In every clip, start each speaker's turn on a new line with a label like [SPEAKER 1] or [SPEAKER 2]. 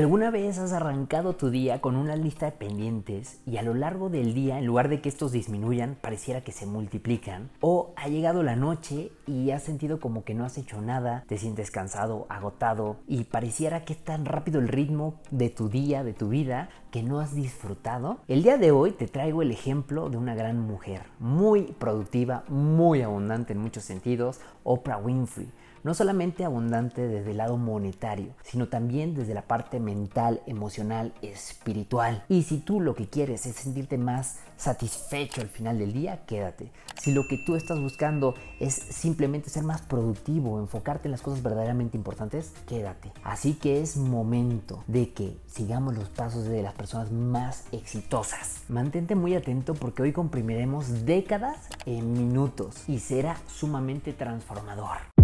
[SPEAKER 1] ¿Alguna vez has arrancado tu día con una lista de pendientes y a lo largo del día, en lugar de que estos disminuyan, pareciera que se multiplican? ¿O ha llegado la noche y has sentido como que no has hecho nada, te sientes cansado, agotado y pareciera que es tan rápido el ritmo de tu día, de tu vida, que no has disfrutado? El día de hoy te traigo el ejemplo de una gran mujer, muy productiva, muy abundante en muchos sentidos, Oprah Winfrey no solamente abundante desde el lado monetario, sino también desde la parte mental, emocional, espiritual. Y si tú lo que quieres es sentirte más satisfecho al final del día, quédate. Si lo que tú estás buscando es simplemente ser más productivo, enfocarte en las cosas verdaderamente importantes, quédate. Así que es momento de que sigamos los pasos de las personas más exitosas. Mantente muy atento porque hoy comprimiremos décadas en minutos y será sumamente transformador.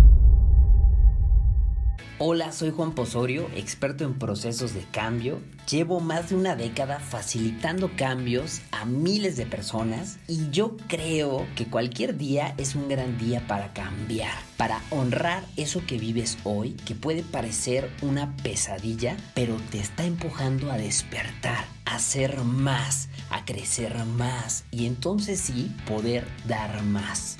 [SPEAKER 1] Hola, soy Juan Posorio, experto en procesos de cambio. Llevo más de una década facilitando cambios a miles de personas y yo creo que cualquier día es un gran día para cambiar, para honrar eso que vives hoy, que puede parecer una pesadilla, pero te está empujando a despertar, a ser más, a crecer más y entonces sí poder dar más.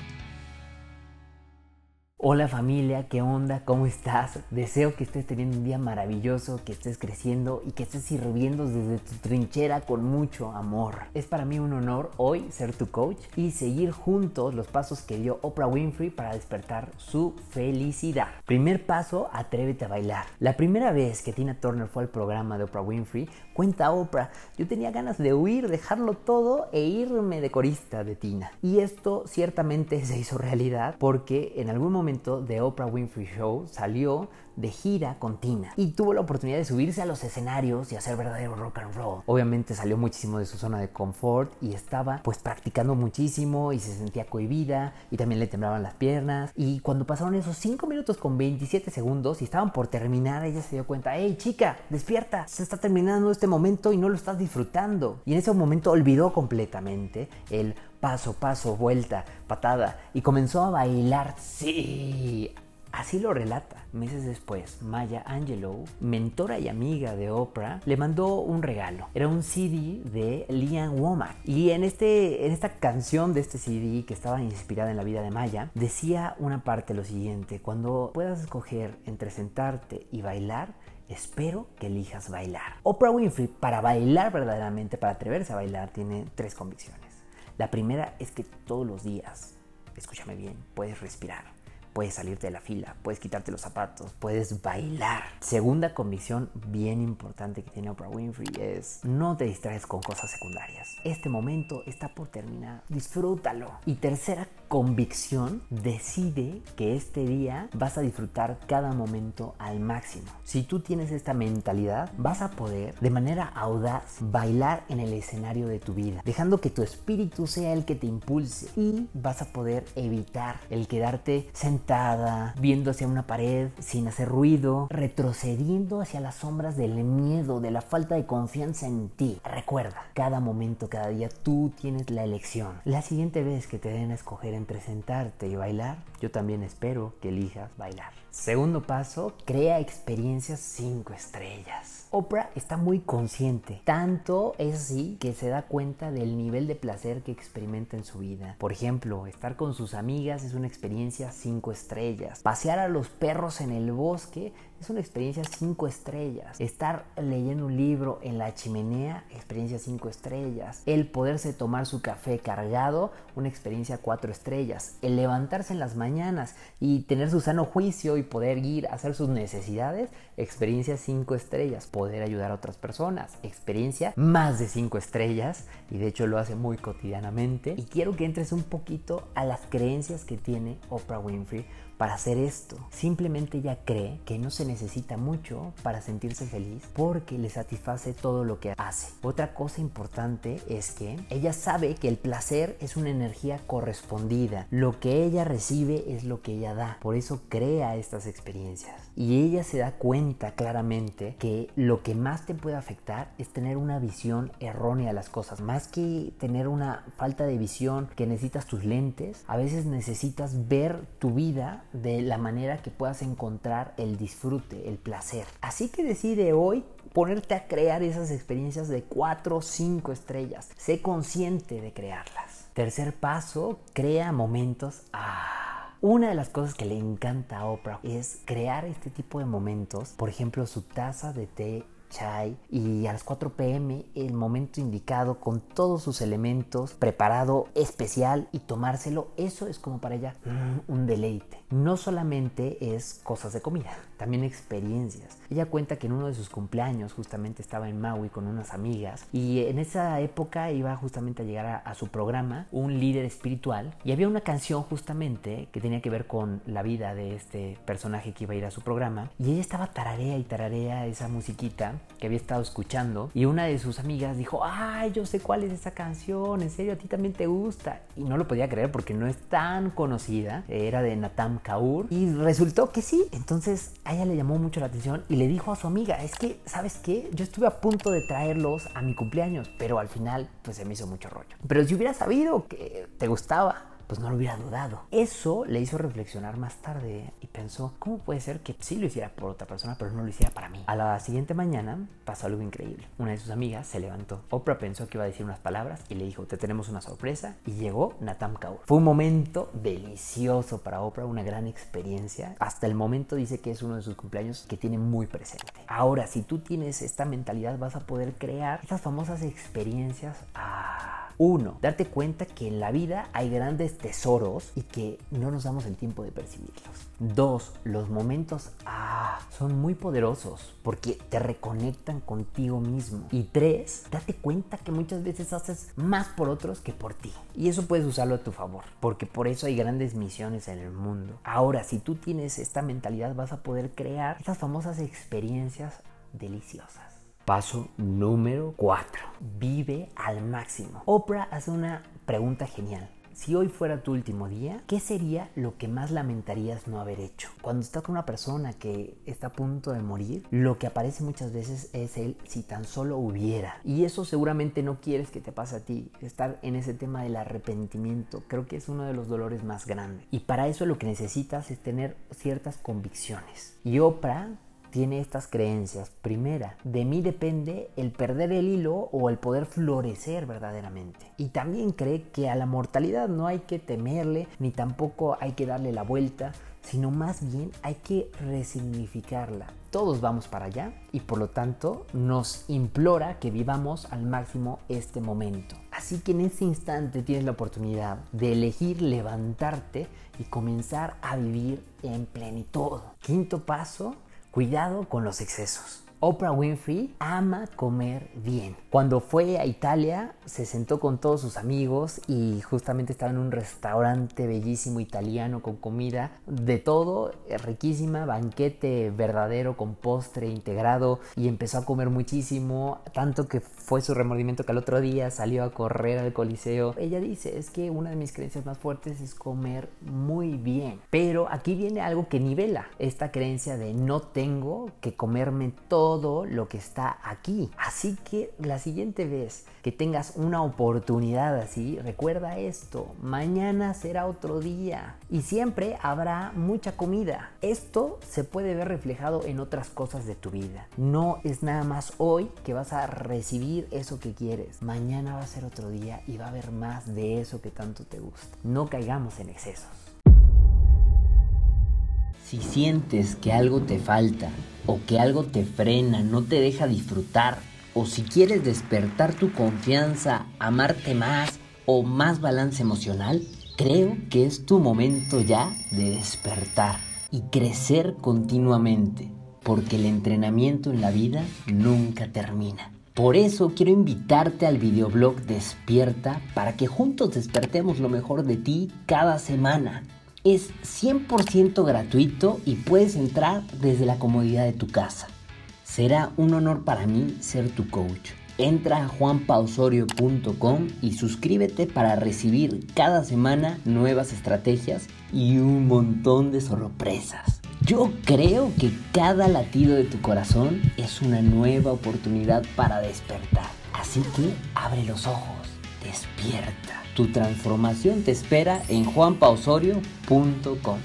[SPEAKER 1] Hola familia, ¿qué onda? ¿Cómo estás? Deseo que estés teniendo un día maravilloso, que estés creciendo y que estés sirviendo desde tu trinchera con mucho amor. Es para mí un honor hoy ser tu coach y seguir juntos los pasos que dio Oprah Winfrey para despertar su felicidad. Primer paso, atrévete a bailar. La primera vez que Tina Turner fue al programa de Oprah Winfrey, cuenta Oprah, yo tenía ganas de huir, dejarlo todo e irme de corista de Tina. Y esto ciertamente se hizo realidad porque en algún momento de Oprah Winfrey Show salió de gira con Tina y tuvo la oportunidad de subirse a los escenarios y hacer verdadero rock and roll. Obviamente salió muchísimo de su zona de confort y estaba pues practicando muchísimo y se sentía cohibida y también le temblaban las piernas y cuando pasaron esos 5 minutos con 27 segundos y estaban por terminar ella se dio cuenta, hey chica, despierta, se está terminando este momento y no lo estás disfrutando. Y en ese momento olvidó completamente el paso, paso, vuelta, patada y comenzó a bailar, sí, Así lo relata. Meses después, Maya Angelou, mentora y amiga de Oprah, le mandó un regalo. Era un CD de Liam Womack. Y en, este, en esta canción de este CD, que estaba inspirada en la vida de Maya, decía una parte lo siguiente, cuando puedas escoger entre sentarte y bailar, espero que elijas bailar. Oprah Winfrey, para bailar verdaderamente, para atreverse a bailar, tiene tres convicciones. La primera es que todos los días, escúchame bien, puedes respirar puedes salirte de la fila, puedes quitarte los zapatos, puedes bailar. Segunda convicción bien importante que tiene Oprah Winfrey es no te distraes con cosas secundarias. Este momento está por terminar, disfrútalo. Y tercera convicción, decide que este día vas a disfrutar cada momento al máximo. Si tú tienes esta mentalidad, vas a poder de manera audaz bailar en el escenario de tu vida, dejando que tu espíritu sea el que te impulse y vas a poder evitar el quedarte sentada, viendo hacia una pared sin hacer ruido, retrocediendo hacia las sombras del miedo, de la falta de confianza en ti. Recuerda, cada momento, cada día tú tienes la elección. La siguiente vez que te den a escoger entre sentarte y bailar, yo también espero que elijas bailar. Segundo paso, crea experiencias 5 estrellas. Oprah está muy consciente, tanto es así que se da cuenta del nivel de placer que experimenta en su vida. Por ejemplo, estar con sus amigas es una experiencia 5 estrellas. Pasear a los perros en el bosque es una experiencia 5 estrellas. Estar leyendo un libro en la chimenea, experiencia 5 estrellas. El poderse tomar su café cargado, una experiencia 4 estrellas. El levantarse en las mañanas y tener su sano juicio y poder ir a hacer sus necesidades, experiencia 5 estrellas. Poder ayudar a otras personas, experiencia más de 5 estrellas y de hecho lo hace muy cotidianamente. Y quiero que entres un poquito a las creencias que tiene Oprah Winfrey para hacer esto. Simplemente ella cree que no se necesita mucho para sentirse feliz porque le satisface todo lo que hace. Otra cosa importante es que ella sabe que el placer es una energía correspondida. Lo que ella recibe es lo que ella da. Por eso crea estas experiencias. Y ella se da cuenta claramente que lo que más te puede afectar es tener una visión errónea de las cosas. Más que tener una falta de visión que necesitas tus lentes, a veces necesitas ver tu vida de la manera que puedas encontrar el disfrute, el placer. Así que decide hoy ponerte a crear esas experiencias de 4 o 5 estrellas. Sé consciente de crearlas. Tercer paso, crea momentos. Ah. Una de las cosas que le encanta a Oprah es crear este tipo de momentos. Por ejemplo, su taza de té chai y a las 4 pm el momento indicado con todos sus elementos preparado especial y tomárselo, eso es como para ella un deleite. No solamente es cosas de comida, también experiencias. Ella cuenta que en uno de sus cumpleaños justamente estaba en Maui con unas amigas y en esa época iba justamente a llegar a, su programa un líder espiritual y había una canción justamente que tenía que ver con la vida de este personaje que iba a ir a su programa y ella estaba tararea y tararea esa musiquita que había estado escuchando y una de sus amigas dijo, ay, yo sé cuál es esa canción, en serio, a ti también te gusta. Y no lo podía creer porque no es tan conocida, era de Natam Kaur y resultó que sí. Entonces a ella le llamó mucho la atención y le dijo a su amiga, es que, ¿sabes qué? Yo estuve a punto de traerlos a mi cumpleaños, pero al final pues se me hizo mucho rollo. Pero si hubiera sabido que te gustaba, pues no lo hubiera dudado. Eso le hizo reflexionar más tarde y pensó, ¿cómo puede ser que sí lo hiciera por otra persona, pero no lo hiciera para mí? A la siguiente mañana pasó algo increíble. Una de sus amigas se levantó. Oprah pensó que iba a decir unas palabras y le dijo, te tenemos una sorpresa. Y llegó Natam Kaur. Fue un momento delicioso para Oprah, una gran experiencia. Hasta el momento dice que es uno de sus cumpleaños que tiene muy presente. Ahora, si tú tienes esta mentalidad, vas a poder crear estas famosas experiencias. Ah, uno, darte cuenta que en la vida hay grandes tesoros y que no nos damos el tiempo de percibirlos. Dos, los momentos ah, son muy poderosos porque te reconectan contigo mismo. Y tres, date cuenta que muchas veces haces más por otros que por ti. Y eso puedes usarlo a tu favor, porque por eso hay grandes misiones en el mundo. Ahora, si tú tienes esta mentalidad, vas a poder crear estas famosas experiencias deliciosas. Paso número 4. Vive al máximo. Oprah hace una pregunta genial. Si hoy fuera tu último día, ¿qué sería lo que más lamentarías no haber hecho? Cuando estás con una persona que está a punto de morir, lo que aparece muchas veces es el si tan solo hubiera. Y eso seguramente no quieres que te pase a ti. Estar en ese tema del arrepentimiento creo que es uno de los dolores más grandes. Y para eso lo que necesitas es tener ciertas convicciones. Y Oprah tiene estas creencias. Primera, de mí depende el perder el hilo o el poder florecer verdaderamente. Y también cree que a la mortalidad no hay que temerle ni tampoco hay que darle la vuelta, sino más bien hay que resignificarla. Todos vamos para allá y por lo tanto nos implora que vivamos al máximo este momento. Así que en ese instante tienes la oportunidad de elegir levantarte y comenzar a vivir en plenitud. Quinto paso, Cuidado con los excesos. Oprah Winfrey ama comer bien. Cuando fue a Italia se sentó con todos sus amigos y justamente estaba en un restaurante bellísimo italiano con comida de todo, eh, riquísima, banquete verdadero con postre integrado y empezó a comer muchísimo, tanto que fue su remordimiento que al otro día salió a correr al coliseo. Ella dice, es que una de mis creencias más fuertes es comer muy bien. Pero aquí viene algo que nivela esta creencia de no tengo que comerme todo todo lo que está aquí. Así que la siguiente vez que tengas una oportunidad así, recuerda esto, mañana será otro día y siempre habrá mucha comida. Esto se puede ver reflejado en otras cosas de tu vida. No es nada más hoy que vas a recibir eso que quieres. Mañana va a ser otro día y va a haber más de eso que tanto te gusta. No caigamos en excesos. Si sientes que algo te falta o que algo te frena, no te deja disfrutar, o si quieres despertar tu confianza, amarte más o más balance emocional, creo que es tu momento ya de despertar y crecer continuamente, porque el entrenamiento en la vida nunca termina. Por eso quiero invitarte al videoblog Despierta para que juntos despertemos lo mejor de ti cada semana es 100% gratuito y puedes entrar desde la comodidad de tu casa. Será un honor para mí ser tu coach. Entra a juanpausorio.com y suscríbete para recibir cada semana nuevas estrategias y un montón de sorpresas. Yo creo que cada latido de tu corazón es una nueva oportunidad para despertar. Así que abre los ojos, despierta. Tu transformación te espera en juanpaosorio.com.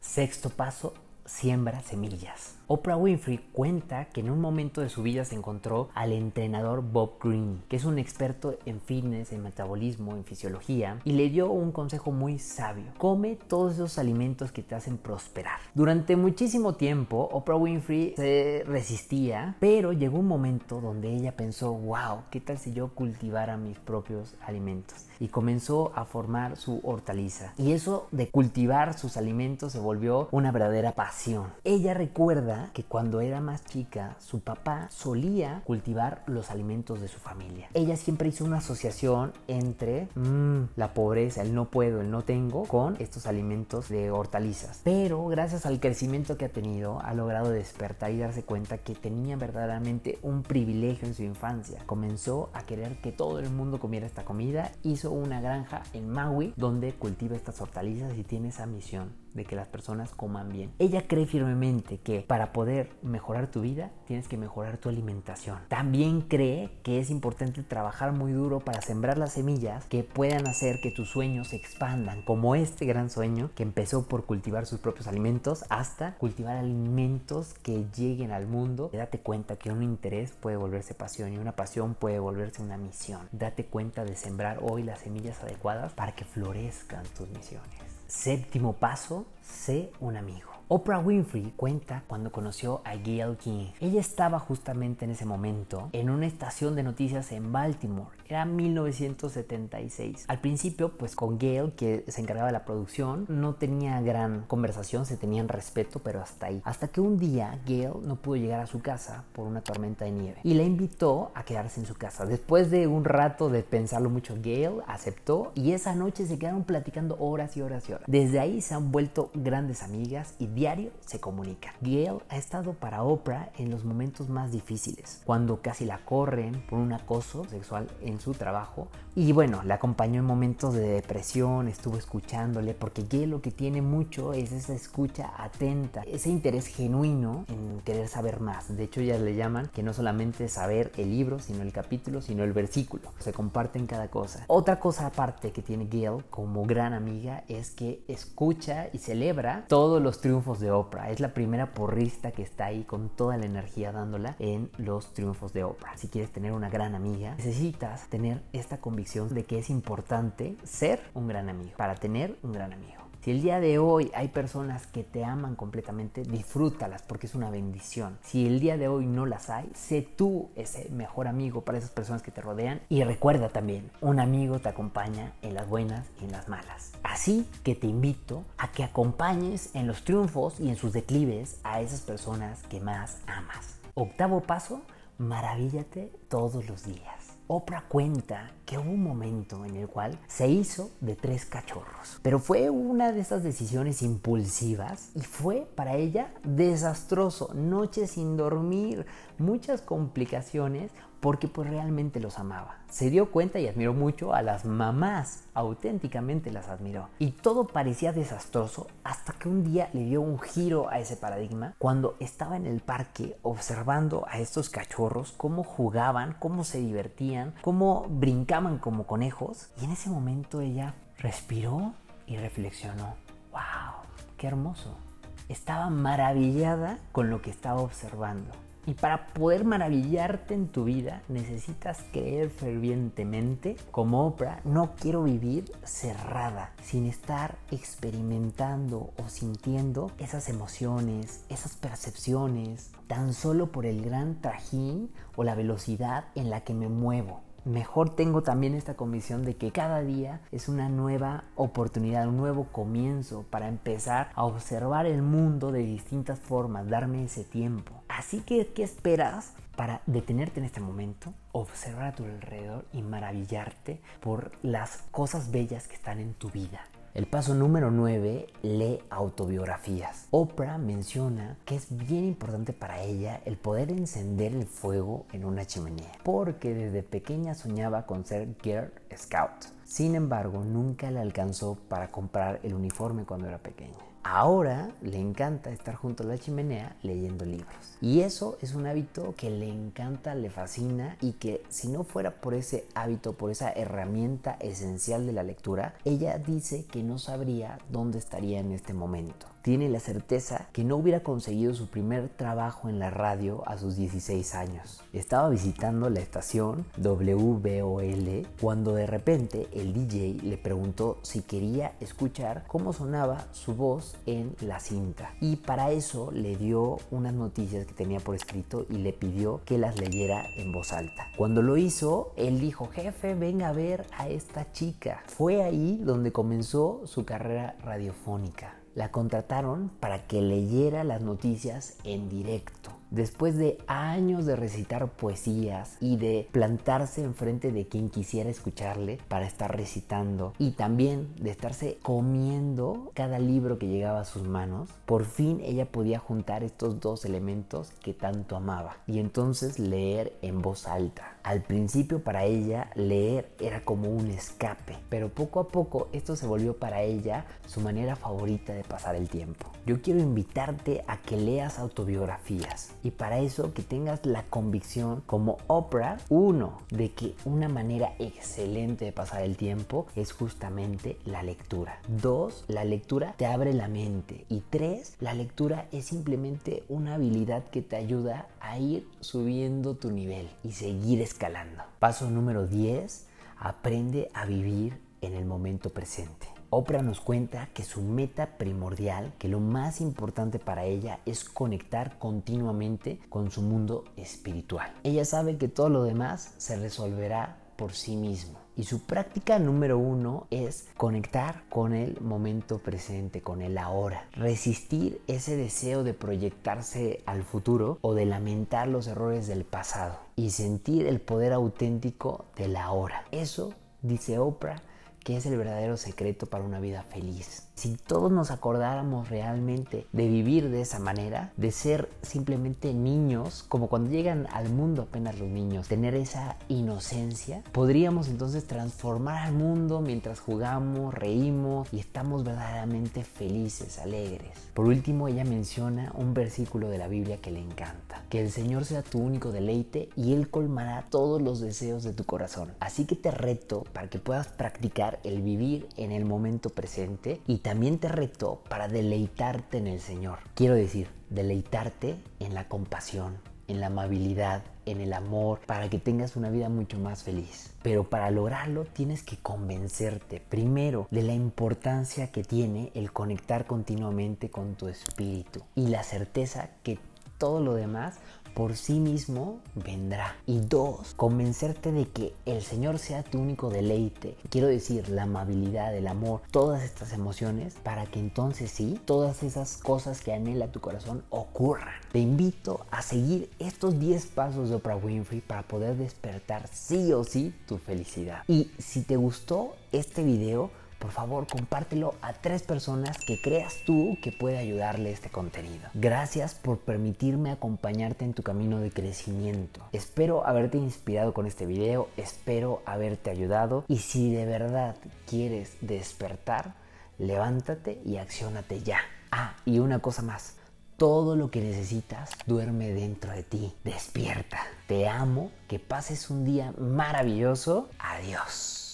[SPEAKER 1] Sexto paso, siembra semillas. Oprah Winfrey cuenta que en un momento de su vida se encontró al entrenador Bob Green, que es un experto en fitness, en metabolismo, en fisiología, y le dio un consejo muy sabio. Come todos esos alimentos que te hacen prosperar. Durante muchísimo tiempo, Oprah Winfrey se resistía, pero llegó un momento donde ella pensó, wow, ¿qué tal si yo cultivara mis propios alimentos? Y comenzó a formar su hortaliza. Y eso de cultivar sus alimentos se volvió una verdadera pasión. Ella recuerda que cuando era más chica, su papá solía cultivar los alimentos de su familia. Ella siempre hizo una asociación entre mmm, la pobreza, el no puedo, el no tengo, con estos alimentos de hortalizas. Pero gracias al crecimiento que ha tenido, ha logrado despertar y darse cuenta que tenía verdaderamente un privilegio en su infancia. Comenzó a querer que todo el mundo comiera esta comida, hizo una granja en Maui donde cultiva estas hortalizas y tiene esa misión de que las personas coman bien. Ella cree firmemente que para poder mejorar tu vida tienes que mejorar tu alimentación. También cree que es importante trabajar muy duro para sembrar las semillas que puedan hacer que tus sueños se expandan, como este gran sueño que empezó por cultivar sus propios alimentos hasta cultivar alimentos que lleguen al mundo. Date cuenta que un interés puede volverse pasión y una pasión puede volverse una misión. Date cuenta de sembrar hoy las semillas adecuadas para que florezcan tus misiones. Séptimo paso, sé un amigo. Oprah Winfrey cuenta cuando conoció a Gail King. Ella estaba justamente en ese momento en una estación de noticias en Baltimore. Era 1976. Al principio, pues con Gail, que se encargaba de la producción, no tenía gran conversación, se tenían respeto, pero hasta ahí. Hasta que un día Gail no pudo llegar a su casa por una tormenta de nieve y la invitó a quedarse en su casa. Después de un rato de pensarlo mucho, Gail aceptó y esa noche se quedaron platicando horas y horas y horas. Desde ahí se han vuelto grandes amigas y diario se comunican. Gail ha estado para Oprah en los momentos más difíciles, cuando casi la corren por un acoso sexual en su trabajo. Y bueno, la acompañó en momentos de depresión, estuvo escuchándole, porque Gail lo que tiene mucho es esa escucha atenta, ese interés genuino en querer saber más. De hecho, ya le llaman que no solamente saber el libro, sino el capítulo, sino el versículo. Se comparten cada cosa. Otra cosa aparte que tiene Gail como gran amiga es que escucha y celebra todos los triunfos de Oprah. Es la primera porrista que está ahí con toda la energía dándola en los triunfos de Oprah. Si quieres tener una gran amiga, necesitas tener esta convicción de que es importante ser un gran amigo para tener un gran amigo. Si el día de hoy hay personas que te aman completamente, disfrútalas porque es una bendición. Si el día de hoy no las hay, sé tú ese mejor amigo para esas personas que te rodean. Y recuerda también, un amigo te acompaña en las buenas y en las malas. Así que te invito a que acompañes en los triunfos y en sus declives a esas personas que más amas. Octavo paso, maravíllate todos los días. Oprah cuenta que hubo un momento en el cual se hizo de tres cachorros, pero fue una de esas decisiones impulsivas y fue para ella desastroso, noches sin dormir, muchas complicaciones porque pues realmente los amaba. Se dio cuenta y admiró mucho a las mamás, auténticamente las admiró. Y todo parecía desastroso hasta que un día le dio un giro a ese paradigma cuando estaba en el parque observando a estos cachorros cómo jugaban, cómo se divertían, cómo brincaban como conejos. Y en ese momento ella respiró y reflexionó. ¡Wow! ¡Qué hermoso! Estaba maravillada con lo que estaba observando. Y para poder maravillarte en tu vida necesitas creer fervientemente, como Oprah, no quiero vivir cerrada, sin estar experimentando o sintiendo esas emociones, esas percepciones, tan solo por el gran trajín o la velocidad en la que me muevo mejor tengo también esta convicción de que cada día es una nueva oportunidad, un nuevo comienzo para empezar a observar el mundo de distintas formas, darme ese tiempo. Así que, ¿qué esperas para detenerte en este momento, observar a tu alrededor y maravillarte por las cosas bellas que están en tu vida? El paso número 9, lee autobiografías. Oprah menciona que es bien importante para ella el poder encender el fuego en una chimenea, porque desde pequeña soñaba con ser Girl Scout. Sin embargo, nunca le alcanzó para comprar el uniforme cuando era pequeña. Ahora le encanta estar junto a la chimenea leyendo libros. Y eso es un hábito que le encanta, le fascina y que si no fuera por ese hábito, por esa herramienta esencial de la lectura, ella dice que no sabría dónde estaría en este momento. Tiene la certeza que no hubiera conseguido su primer trabajo en la radio a sus 16 años. Estaba visitando la estación WBOL cuando de repente el DJ le preguntó si quería escuchar cómo sonaba su voz en la cinta. Y para eso le dio unas noticias que tenía por escrito y le pidió que las leyera en voz alta. Cuando lo hizo, él dijo, jefe, venga a ver a esta chica. Fue ahí donde comenzó su carrera radiofónica. La contrataron para que leyera las noticias en directo. Después de años de recitar poesías y de plantarse enfrente de quien quisiera escucharle para estar recitando y también de estarse comiendo cada libro que llegaba a sus manos, por fin ella podía juntar estos dos elementos que tanto amaba y entonces leer en voz alta. Al principio para ella leer era como un escape, pero poco a poco esto se volvió para ella su manera favorita de pasar el tiempo. Yo quiero invitarte a que leas autobiografías y para eso que tengas la convicción como Oprah, uno, de que una manera excelente de pasar el tiempo es justamente la lectura. Dos, la lectura te abre la mente. Y tres, la lectura es simplemente una habilidad que te ayuda a ir subiendo tu nivel y seguir escalando. Paso número 10, aprende a vivir en el momento presente. Oprah nos cuenta que su meta primordial, que lo más importante para ella es conectar continuamente con su mundo espiritual. Ella sabe que todo lo demás se resolverá por sí mismo. Y su práctica número uno es conectar con el momento presente, con el ahora. Resistir ese deseo de proyectarse al futuro o de lamentar los errores del pasado. Y sentir el poder auténtico del ahora. Eso, dice Oprah, que es el verdadero secreto para una vida feliz. Si todos nos acordáramos realmente de vivir de esa manera, de ser simplemente niños, como cuando llegan al mundo apenas los niños, tener esa inocencia, podríamos entonces transformar al mundo mientras jugamos, reímos y estamos verdaderamente felices, alegres. Por último, ella menciona un versículo de la Biblia que le encanta, que el Señor sea tu único deleite y Él colmará todos los deseos de tu corazón. Así que te reto para que puedas practicar el vivir en el momento presente y también te reto para deleitarte en el Señor. Quiero decir, deleitarte en la compasión, en la amabilidad, en el amor, para que tengas una vida mucho más feliz. Pero para lograrlo tienes que convencerte primero de la importancia que tiene el conectar continuamente con tu espíritu y la certeza que todo lo demás por sí mismo vendrá. Y dos, convencerte de que el Señor sea tu único deleite. Quiero decir, la amabilidad, el amor, todas estas emociones, para que entonces sí, todas esas cosas que anhela tu corazón ocurran. Te invito a seguir estos 10 pasos de Oprah Winfrey para poder despertar sí o sí tu felicidad. Y si te gustó este video, por favor compártelo a tres personas que creas tú que puede ayudarle este contenido. Gracias por permitirme acompañarte en tu camino de crecimiento. Espero haberte inspirado con este video, espero haberte ayudado y si de verdad quieres despertar, levántate y acciónate ya. Ah, y una cosa más. Todo lo que necesitas duerme dentro de ti. Despierta. Te amo. Que pases un día maravilloso. Adiós.